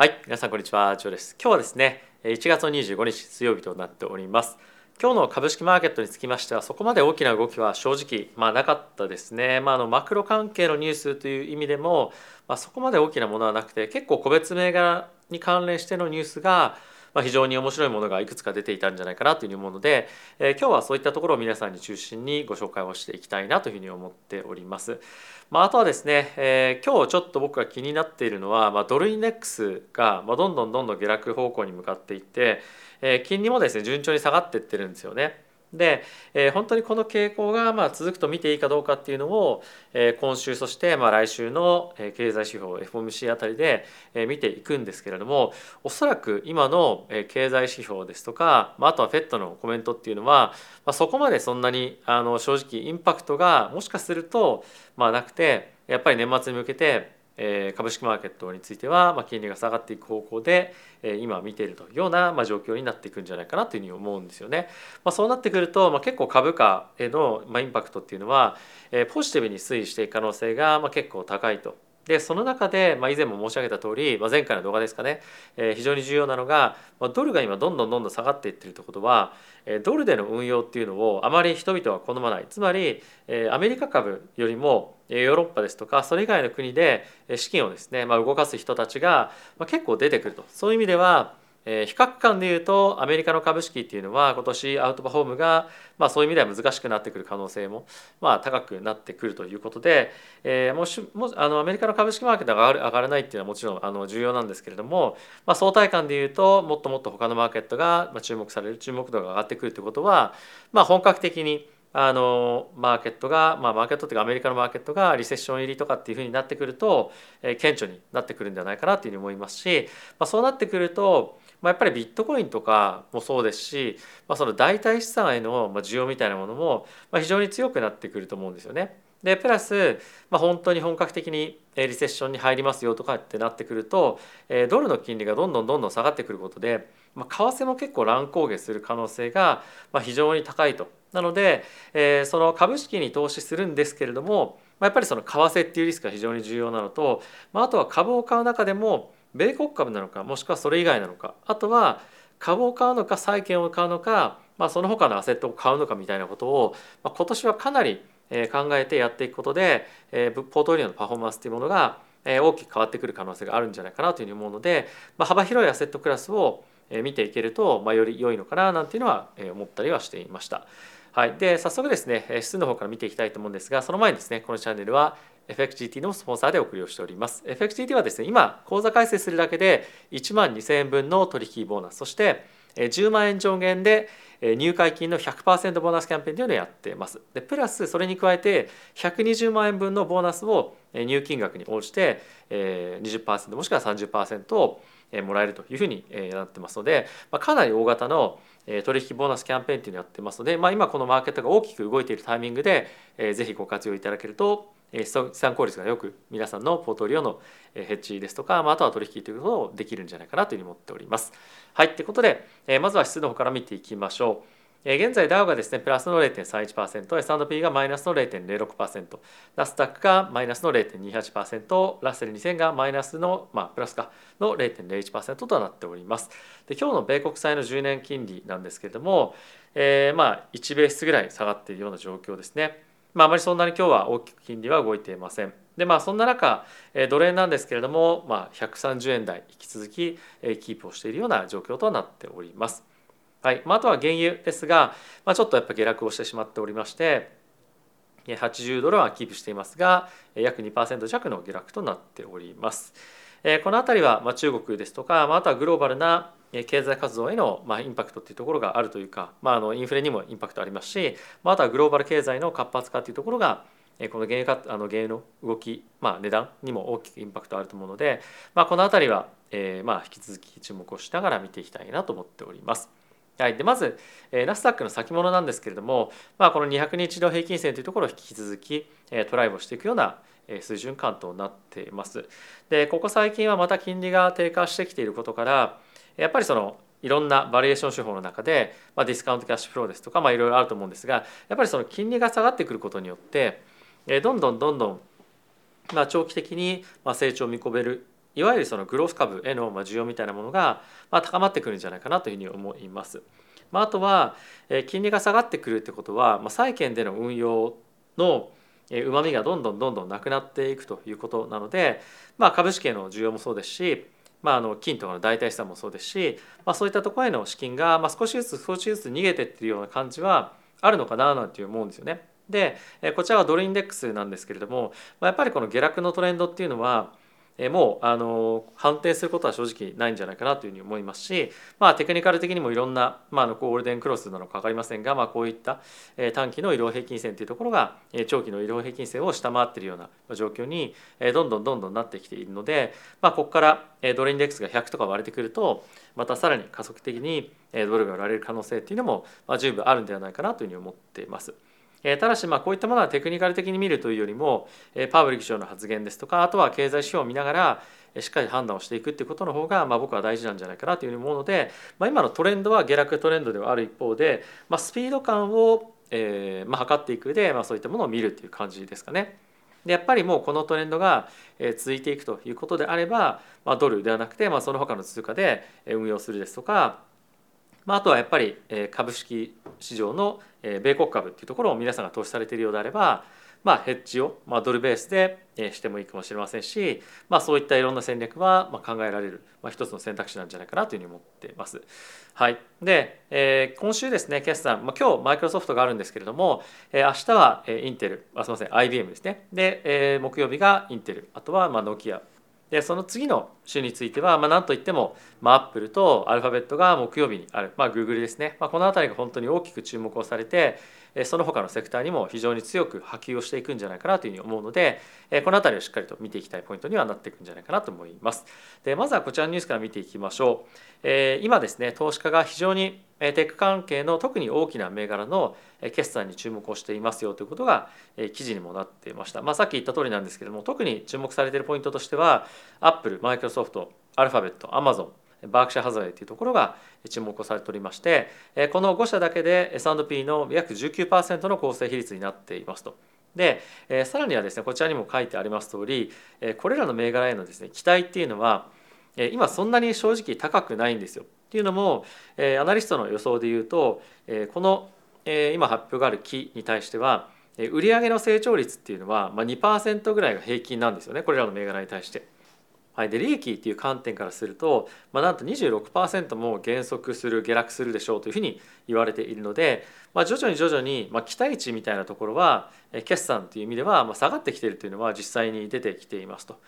はい、皆さんこんにちは、ジョーです。今日はですね、1月25日水曜日となっております。今日の株式マーケットにつきましてはそこまで大きな動きは正直まあなかったですね。まああのマクロ関係のニュースという意味でもまあそこまで大きなものはなくて結構個別銘柄に関連してのニュースがまあ、非常に面白いものがいくつか出ていたんじゃないかなというふうに思うので、えー、今日はそういったところを皆さんに中心にご紹介をしていきたいなというふうに思っております。まあ、あとはですね、えー、今日ちょっと僕が気になっているのは、まあ、ドルインデックスが、まあ、どんどんどんどん下落方向に向かっていって、えー、金利もですね順調に下がっていってるんですよね。で、えー、本当にこの傾向がまあ続くと見ていいかどうかっていうのを、えー、今週そしてまあ来週の経済指標 FOMC あたりで見ていくんですけれどもおそらく今の経済指標ですとか、まあ、あとは FED のコメントっていうのは、まあ、そこまでそんなにあの正直インパクトがもしかするとまあなくてやっぱり年末に向けてえ株式マーケットについては、ま金利が下がっていく方向で、え今見ているというような、ま状況になっていくんじゃないかなというふうに思うんですよね。まあ、そうなってくると、ま、結構株価への、まインパクトっていうのは、えポジティブに推移していく可能性が、ま結構高いと。でその中で、まあ、以前も申し上げた通り、まあ、前回の動画ですかね、えー、非常に重要なのが、まあ、ドルが今どんどんどんどん下がっていってるということは、えー、ドルでの運用っていうのをあまり人々は好まないつまり、えー、アメリカ株よりもヨーロッパですとかそれ以外の国で資金をですね、まあ、動かす人たちが、結構出てくると。そういう意味では、比較感でいうとアメリカの株式っていうのは今年アウトパフォームが、まあ、そういう意味では難しくなってくる可能性も、まあ、高くなってくるということで、えー、もしもあのアメリカの株式マーケットが上がる上がらないっていうのはもちろんあの重要なんですけれども、まあ、相対感でいうともっともっと他のマーケットが注目される注目度が上がってくるということは、まあ、本格的にあのマーケットが、まあ、マーケットっていうかアメリカのマーケットがリセッション入りとかっていうふうになってくると、えー、顕著になってくるんではないかなというふうに思いますし、まあ、そうなってくるとまあ、やっぱりビットコインとかもそうですし、まあ、その代替資産への需要みたいなものも非常に強くなってくると思うんですよね。でプラス、まあ、本当に本格的にリセッションに入りますよとかってなってくるとドルの金利がどんどんどんどん下がってくることで、まあ、為替も結構乱高下する可能性が非常に高いと。なので、えー、その株式に投資するんですけれどもまあやっぱりその為替っていうリスクが非常に重要なのと、まあ、あとは株を買う中でも米国株なのかもしくはそれ以外なのかあとは株を買うのか債券を買うのか、まあ、その他のアセットを買うのかみたいなことを、まあ、今年はかなり考えてやっていくことで、えー、ポートフォリオのパフォーマンスというものが大きく変わってくる可能性があるんじゃないかなというふうに思うので、まあ、幅広いアセットクラスを見ていけると、まあ、より良いのかななんていうのは思ったりはしていました。はい、で早速ですね指数の方から見ていきたいと思うんですがその前にですねこのチャンネルは FXGT のスポンサーでお送りをしております。FXGT はですね、今、口座開設するだけで1万2000円分の取引ボーナス、そして10万円上限で入会金の100%ボーナスキャンペーンというのをやってます。でプラスそれに加えて120万円分のボーナスを入金額に応じて20%もしくは30%をもらえるというふうになってますので、ま、かなり大型の取引ボーナスキャンペーンというのをやってますので、まあ、今このマーケットが大きく動いているタイミングでぜひご活用いただけると資産効率がよく皆さんのポートリオのヘッジですとか、まあ、あとは取引ということをできるんじゃないかなというふうに思っております。はい、ということで、まずは指数の方から見ていきましょう。現在ダウがですねプラスの0.31%、S&P がマイナスの0.06%、ナスダックがマイナスの0.28%、ラッセル2000がマイナスの、まあ、プラスかの0.01%となっております。で今日の米国債の10年金利なんですけれども、えー、まあ1ベースぐらい下がっているような状況ですね。まあ、あまりそんなに今日は大きく金利は動いていません。でまあそんな中ドル円なんですけれども、まあ、130円台引き続きキープをしているような状況となっております。はいまあ、あとは原油ですが、まあ、ちょっとやっぱ下落をしてしまっておりまして80ドルはキープしていますが約2%弱の下落となっております。この辺りは中国ですとかあとはグローバルな経済活動へのインパクトっていうところがあるというか、まあ、あのインフレにもインパクトありますし、まあ、あとはグローバル経済の活発化っていうところがこの原油かあの原油の動き、まあ、値段にも大きくインパクトあると思うので、まあ、この辺りは、えー、まあ引き続き注目をしながら見ていきたいなと思っております。はい、でまず、えー、ナスダックの先物なんですけれども、まあ、この200日移動平均線というところを引き続き、えー、トライをしていくような水準感となっています。でここ最近はまた金利が低下してきていることからやっぱりそのいろんなバリエーション手法の中で、まあ、ディスカウントキャッシュフローですとか、まあ、いろいろあると思うんですがやっぱりその金利が下がってくることによってどんどんどんどん、まあ、長期的に成長を見込めるいわゆるそのグロース株への需要みたいなものが高まってくるんじゃないかなというふうに思います。まあ、とは金利が下がってくるってことは、ま、債券での運用のうまみがどんどんどんどんなくなっていくということなので、まあ、株式への需要もそうですし、まあ、あの金とかの代替資産もそうですし、まあ、そういったところへの資金が、ま、少しずつ少しずつ逃げてっているような感じはあるのかななんて思うんですよね。でこちらはドルインデックスなんですけれどもやっぱりこの下落のトレンドっていうのはもうあの反転することは正直ないんじゃないかなというふうに思いますし、まあ、テクニカル的にもいろんな、まあ、のゴールデンクロスなのか分かりませんが、まあ、こういった短期の移動平均線というところが長期の移動平均線を下回っているような状況にどんどんどんどんなってきているので、まあ、ここからドルインデックスが100とか割れてくるとまたさらに加速的にドルが売られる可能性っていうのも十分あるんではないかなというふうに思っています。ただしまあこういったものはテクニカル的に見るというよりもパウエル議長の発言ですとかあとは経済指標を見ながらしっかり判断をしていくっていうことの方が、まあ、僕は大事なんじゃないかなというふうに思うので、まあ、今のトレンドは下落トレンドではある一方で、まあ、スピード感を、えーまあ、測っていくで、まあ、そういったものを見るっていう感じですかね。でやっぱりもうこのトレンドが続いていくということであれば、まあ、ドルではなくて、まあ、その他の通貨で運用するですとか、まあ、あとはやっぱり株式市場の米国株っていうところを皆さんが投資されているようであればまあ、ヘッジを、まあ、ドルベースでしてもいいかもしれませんし、まあ、そういったいろんな戦略はま考えられる、まあ、一つの選択肢なんじゃないかなというふうに思っています。はい、で、えー、今週ですね決算、まあ、今日マイクロソフトがあるんですけれども、えー、明日はインテル。あすみません IBM ですね。で、えー、木曜日がインテル。あとはまあノキア。でその次の週については、まあ、なんといっても、まあ、アップルとアルファベットが木曜日にある、まあ、グーグルですね、まあ、この辺りが本当に大きく注目をされてその他のセクターにも非常に強く波及をしていくんじゃないかなというふうに思うのでこの辺りをしっかりと見ていきたいポイントにはなっていくんじゃないかなと思います。でまずはこちらのニュースから見ていきましょう。今ですね投資家が非常にテック関係の特に大きな銘柄の決算に注目をしていますよということが記事にもなっていました。まあ、さっき言った通りなんですけども特に注目されているポイントとしてはアップル、マイクロソフト、ソフトアルファベット、アマゾンバークシャーハザウェイというところが注目をされておりましてこの5社だけで S&P の約19%の構成比率になっていますと。でさらにはですねこちらにも書いてあります通りこれらの銘柄へのですね期待っていうのは今そんなに正直高くないんですよ。っていうのもアナリストの予想で言うとこの今発表がある期に対しては売上の成長率っていうのは2%ぐらいが平均なんですよねこれらの銘柄に対して。はい、で利益っていう観点からすると、まあ、なんと26%も減速する下落するでしょうというふうに言われているので、まあ、徐々に徐々に、まあ、期待値みたいなところは決算という意味では、まあ、下がってきているというのは実際に出てきていますと。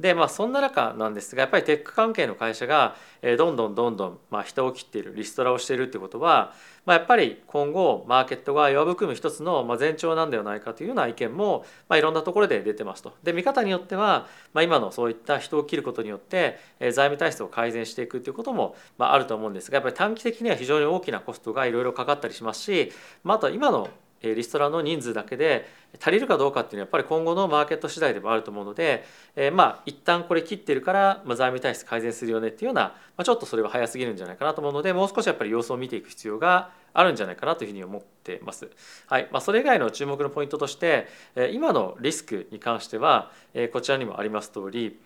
でまあそんな中なんですがやっぱりテック関係の会社がどんどんどんどんまあ人を切っているリストラをしているってことは、まあ、やっぱり今後マーケットが弱含む一つの前兆なんではないかというような意見もまあいろんなところで出てますと。で見方によっては、まあ、今のそういった人を切ることによって財務体質を改善していくということもまああると思うんですがやっぱり短期的には非常に大きなコストがいろいろかかったりしますし、まあ、あとは今のリストラの人数だけで足りるかどうかっていうのはやっぱり今後のマーケット次第でもあると思うので、えー、まあ一旦これ切ってるから、まあ、財務体質改善するよねっていうような、まあ、ちょっとそれは早すぎるんじゃないかなと思うのでもう少しやっぱり様子を見ていく必要があるんじゃないかなというふうに思ってます。はいまあ、それ以外の注目のポイントとして今のリスクに関してはこちらにもあります通り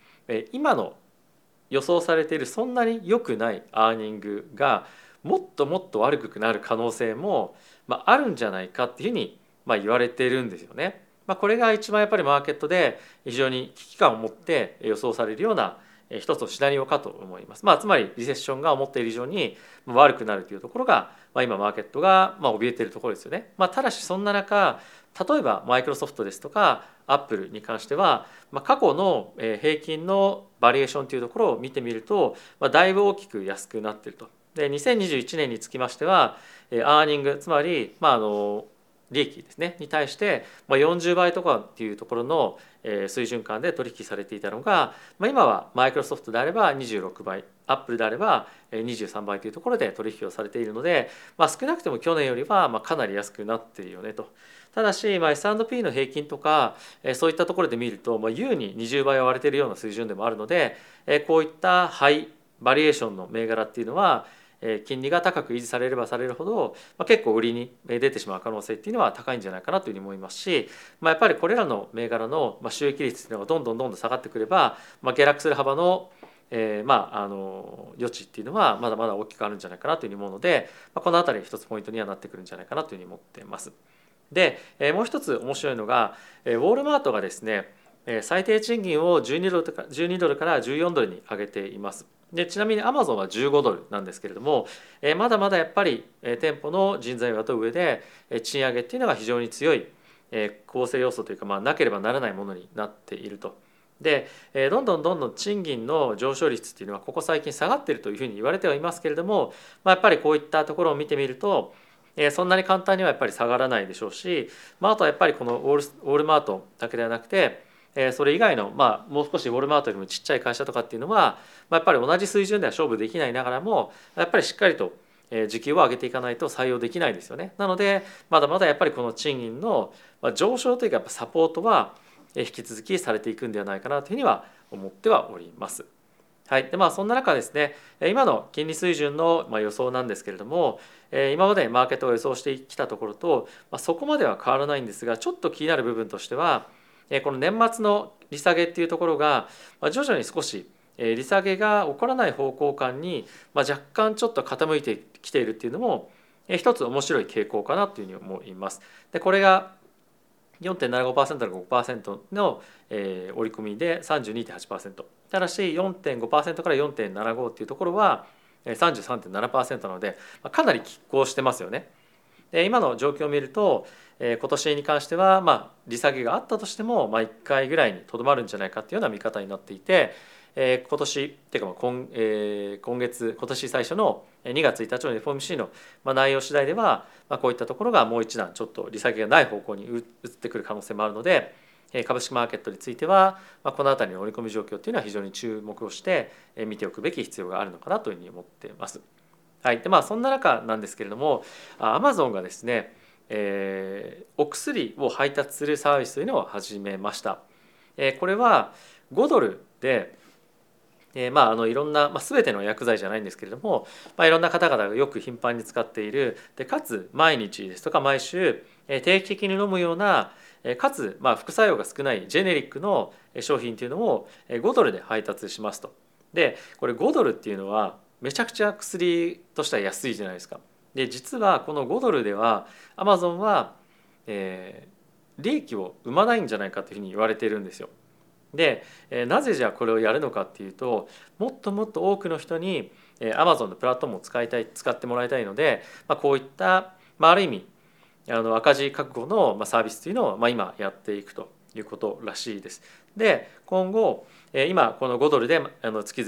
今の予想されているそんなに良くないアーニングがもっともっと悪くなる可能性もまあ、あるんじゃないかっていうふうにまあ言われているんですよね。まあ、これが一番やっぱりマーケットで非常に危機感を持って予想されるような一つのシナリオかと思います。まあ、つまりリセッションが思っている以上に悪くなるというところが、まあ、今マーケットがまあ怯えているところですよね。まあ、ただしそんな中例えばマイクロソフトですとかアップルに関しては、まあ、過去の平均のバリエーションというところを見てみると、まあ、だいぶ大きく安くなっていると。で2021年につきましてはアーニングつまり、まあ、あの利益ですねに対して、まあ、40倍とかっていうところの水準間で取引されていたのが、まあ、今はマイクロソフトであれば26倍アップルであれば23倍というところで取引をされているので、まあ、少なくとも去年よりはまあかなり安くなっているよねと。ただし、まあ、S&P の平均とかそういったところで見ると、まあ、優に20倍は割れているような水準でもあるのでこういったハイバリエーションの銘柄っていうのは金利が高く維持されればされるほど、ま、結構売りに出てしまう可能性っていうのは高いんじゃないかなというふうに思いますし、ま、やっぱりこれらの銘柄の収益率っていうのがどんどんどんどん下がってくれば、ま、下落する幅のえ、まああの余地っていうのはまだまだ大きくあるんじゃないかなというふうに思うので、ま、この辺り一つポイントにはなってくるんじゃないかなというふうに思ってます。で、え、もう一つ面白いのが、え、ウォールマートがですね最低賃金を12ドルか12ドルから14ドルに上げています。でちなみにアマゾンは15ドルなんですけれども、えまだまだやっぱり、え店舗の人材を雇う上で、え賃上げっていうのが非常に強い、え構成要素というか、まあ、なければならないものになっていると。で、えどんどんどんどん賃金の上昇率っていうのはここ最近下がっているというふうに言われてはいますけれども、まあ、やっぱりこういったところを見てみると、えそんなに簡単にはやっぱり下がらないでしょうし、まあ、あとはやっぱりこのウォールウォールマートだけではなくてえそれ以外の、まあ、もう少しウォルマートよりもちっちゃい会社とかっていうのは、まあ、やっぱり同じ水準では勝負できないながらもやっぱりしっかりと時給を上げていかないと採用できないですよね。なのでまだまだやっぱりこの賃金の上昇というかやっぱサポートは引き続きされていくんではないかなというふうには思ってはおります。はいでまあ、そんな中ですね今の金利水準の予想なんですけれども今までマーケットが予想してきたところとそこまでは変わらないんですがちょっと気になる部分としてはこの年末の利下げっていうところが徐々に少し利下げが起こらない方向感に若干ちょっと傾いてきているっていうのも一つ面白い傾向かなというふうに思います。でこれが4.75%から5%の、えー、折り込みで32.8%ただし4.5%から4.75っていうところは33.7%なのでかなり拮抗してますよね。で今の状況を見るとえー、今年に関しては、まあ、利下げがあったとしても、まあ、1回ぐらいにとどまるんじゃないかっていうような見方になっていて、えー、今年っていうか今,、えー、今月今年最初の2月1日の FOMC の、まあ、内容次第では、まあ、こういったところがもう一段ちょっと利下げがない方向に移ってくる可能性もあるので株式マーケットについては、まあ、この辺りの織り込み状況っていうのは非常に注目をして見ておくべき必要があるのかなというふうに思っています。はいでまあ、そんな中なんですけれどもアマゾンがですねえー、お薬を配達するサービスというのを始めました。えー、これは5ドルで、えー、まああのいろんな、まあ、全ての薬剤じゃないんですけれども、まあ、いろんな方々がよく頻繁に使っているでかつ毎日ですとか毎週、え、定期的に飲むようなかつ、まあ、副作用が少ないジェネリックの商品というのを5ドルで配達しますと。でこれ5ドルっていうのはめちゃくちゃ薬としては安いじゃないですか。で実はこの5ドルではアマゾンは、えー、利益を生まないんじゃないかというふうに言われているんですよ。で、えー、なぜじゃあこれをやるのかっていうともっともっと多くの人に、えー、アマゾンのプラットフォームを使いたい使ってもらいたいので、まあ、こういった、まあ、ある意味あの赤字覚悟の、ま、サービスというのを、まあ、今やっていくということらしいです。で今後今この5ドルで月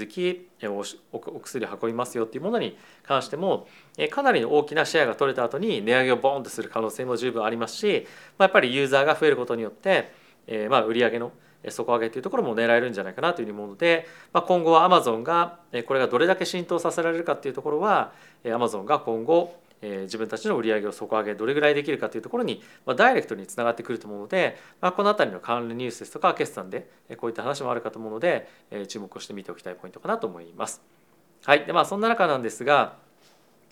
々お薬を運びますよっていうものに関してもかなりの大きなシェアが取れた後に値上げをボーンとする可能性も十分ありますしやっぱりユーザーが増えることによってまあ売上の底上げというところも狙えるんじゃないかなというふうに思うので、まあ、今後はアマゾンがこれがどれだけ浸透させられるかっていうところはアマゾンが今後え自分たちの売り上げを底上げどれぐらいできるかというところに、まダイレクトにつながってくると思うので、まあ、この辺りの関連ニュースですとか決算でこういった話もあるかと思うので、え注目をして見ておきたいポイントかなと思います。はいでまあ、そんな中なんですが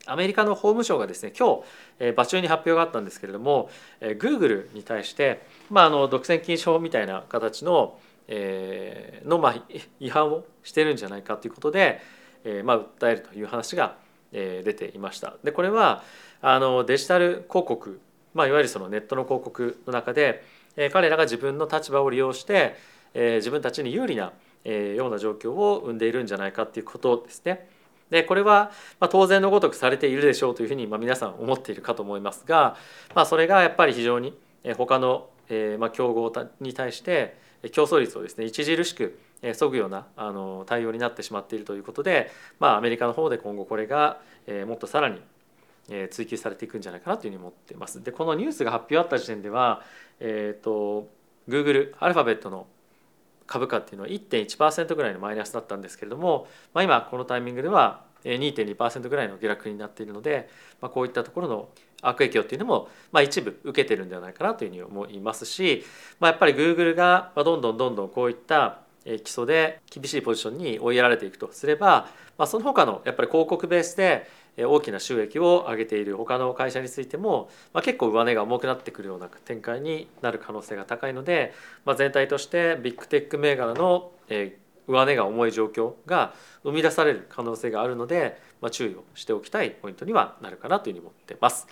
アメリカの法務省がですね今日、え場中に発表があったんですけれども、え Google に対して、まあ、あの独占禁止法みたいな形の,、えのまあ、違反をしてるんじゃないかということで、えまあ、訴えるという話が出ていました。でこれはあのデジタル広告、まあ、いわゆるそのネットの広告の中で彼らが自分の立場を利用して自分たちに有利なような状況を生んでいるんじゃないかっていうことですね。でこれは当然のごとくされているでしょうというふうに皆さん思っているかと思いますが、まあ、それがやっぱり非常に他の競合に対して競争率をですね著しくそぐようなあの対応になってしまっているということで、まあ、アメリカの方で今後これがもっとさらに追求されていくんじゃないかなというふうに思っています。でこのニュースが発表あった時点では、えーと、Google アルファベットの株価っていうのは1.1%ぐらいのマイナスだったんですけれども、まあ、今このタイミングでは2.2%ぐらいの下落になっているので、まあ、こういったところの悪影響っていうのも、まあ、一部受けてるんではないかなというふうに思いますし、まあ、やっぱり Google がどんどんどんどんこういった基礎で厳しいポジションに追いやられていくとすれば、まあ、その他のやっぱり広告ベースで大きな収益を上げている他の会社についても、まあ、結構上値が重くなってくるような展開になる可能性が高いので、まあ、全体としてビッグテック銘柄の上値が重い状況が生み出される可能性があるので、まあ、注意をしておきたいポイントにはなるかなというふうに思ってます。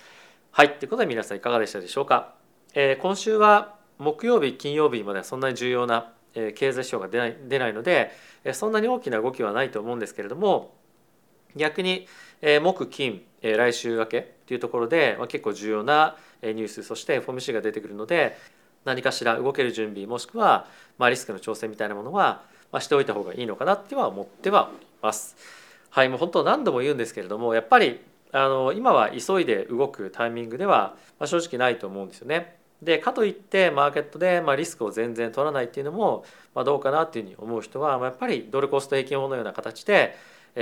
はいということで皆さんいかがでしたでしょうか？えー、今週は木曜日金曜日まではそんなに重要な経済指標が出ない出ないのでそんなに大きな動きはないと思うんですけれども逆に木金来週明けというところで結構重要なニュースそして FOMC が出てくるので何かしら動ける準備もしくはリスクの調整みたいなものはしておいた方がいいのかなっては思ってはおります。はいもう本当何度も言うんですけれどもやっぱりあの今は急いで動くタイミングでは正直ないと思うんですよね。でかといってマーケットでまリスクを全然取らないっていうのもまどうかなっていうふうに思う人はやっぱりドルコスト平均法のような形で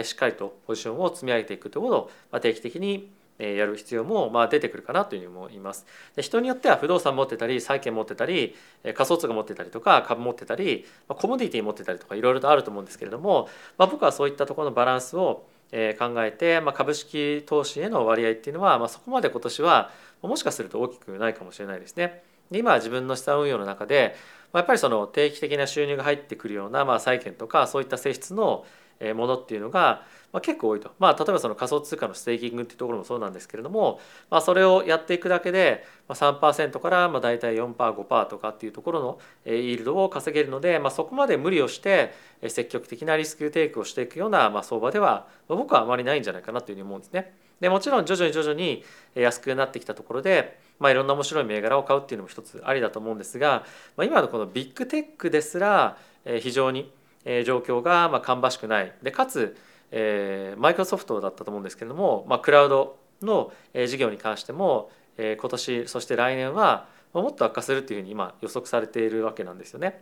しっかりとポジションを積み上げていくということを定期的にやる必要もまあ出てくるかなというふうに思います。で人によっては不動産持ってたり債券持ってたり仮想通貨持ってたりとか株持ってたりコモディティ持ってたりとかいろいろとあると思うんですけれども、まあ、僕はそういったところのバランスを考えて、まあ、株式投資への割合っていうのは、まあ、そこまで今年はもしかすると大きくないかもしれないですね。で今自分の資産運用の中でやっぱりその定期的な収入が入ってくるような、まあ、債券とかそういった性質のものっていうのが、まあ、結構多いと、まあ、例えばその仮想通貨のステーキングっていうところもそうなんですけれども、まあ、それをやっていくだけで3%からまあ大体 4%5% とかっていうところのイールドを稼げるので、まあ、そこまで無理をして積極的なリスクテイクをしていくようなまあ相場では僕はあまりないんじゃないかなというふうに思うんですね。でもちろん徐々に徐々に安くなってきたところで、まあ、いろんな面白い銘柄を買うっていうのも一つありだと思うんですが、まあ、今のこのビッグテックですら非常にえ状況がまあ芳しくないでかつ、え、マイクロソフトだったと思うんですけれども、まあ、クラウドの事業に関しても、えー、今年そして来年はもっと悪化するっていうふうに今予測されているわけなんですよね。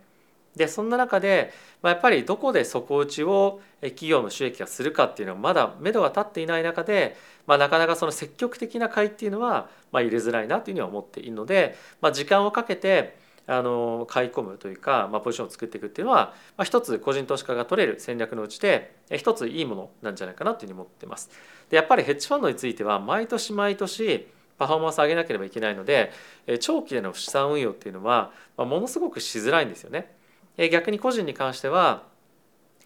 でそんな中で、まあ、やっぱりどこで底打ちを企業の収益がするかっていうのはまだ目処が立っていない中で、まあ、なかなかその積極的な買いっていうのは、まあ、入れづらいなというふうには思っているので、まあ、時間をかけてあの買い込むというか、まあ、ポジションを作っていくっていうのは、まあ、一つ個人投資家が取れる戦略のうちで一ついいものなんじゃないかなというふうに思ってます。でやっぱりヘッジファンドについては毎年毎年パフォーマンス上げなければいけないので長期での資産運用っていうのはものすごくしづらいんですよね。逆に個人に関しては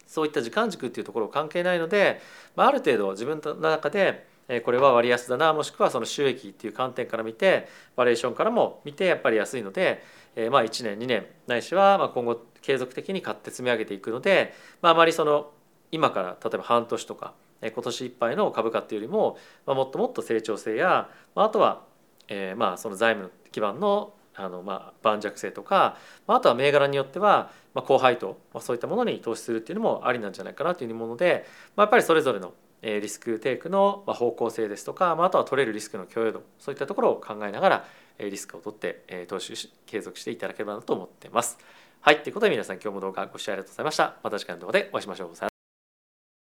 そういった時間軸っていうところ関係ないので、まあ、ある程度自分の中でこれは割安だなもしくはその収益っていう観点から見てバリエーションからも見てやっぱり安いので、えまあ1年2年ないしはま今後継続的に買って積み上げていくので、まあ、あまりその今から例えば半年とか今年いっぱいの株価っていうよりも、まあ、もっともっと成長性や、まあ、あとは、え、まあその財務基盤のあのまあ盤石性とかまあとは銘柄によってはまあ高配当そういったものに投資するっていうのもありなんじゃないかなというもので、まあ、やっぱりそれぞれのリスクテイクの方向性ですとかまあとは取れるリスクの許容度そういったところを考えながらリスクを取って投資継続していただければなと思ってます。はいということで皆さん今日も動画ご視聴ありがとうございました。また次回の動画でお会いしましょう。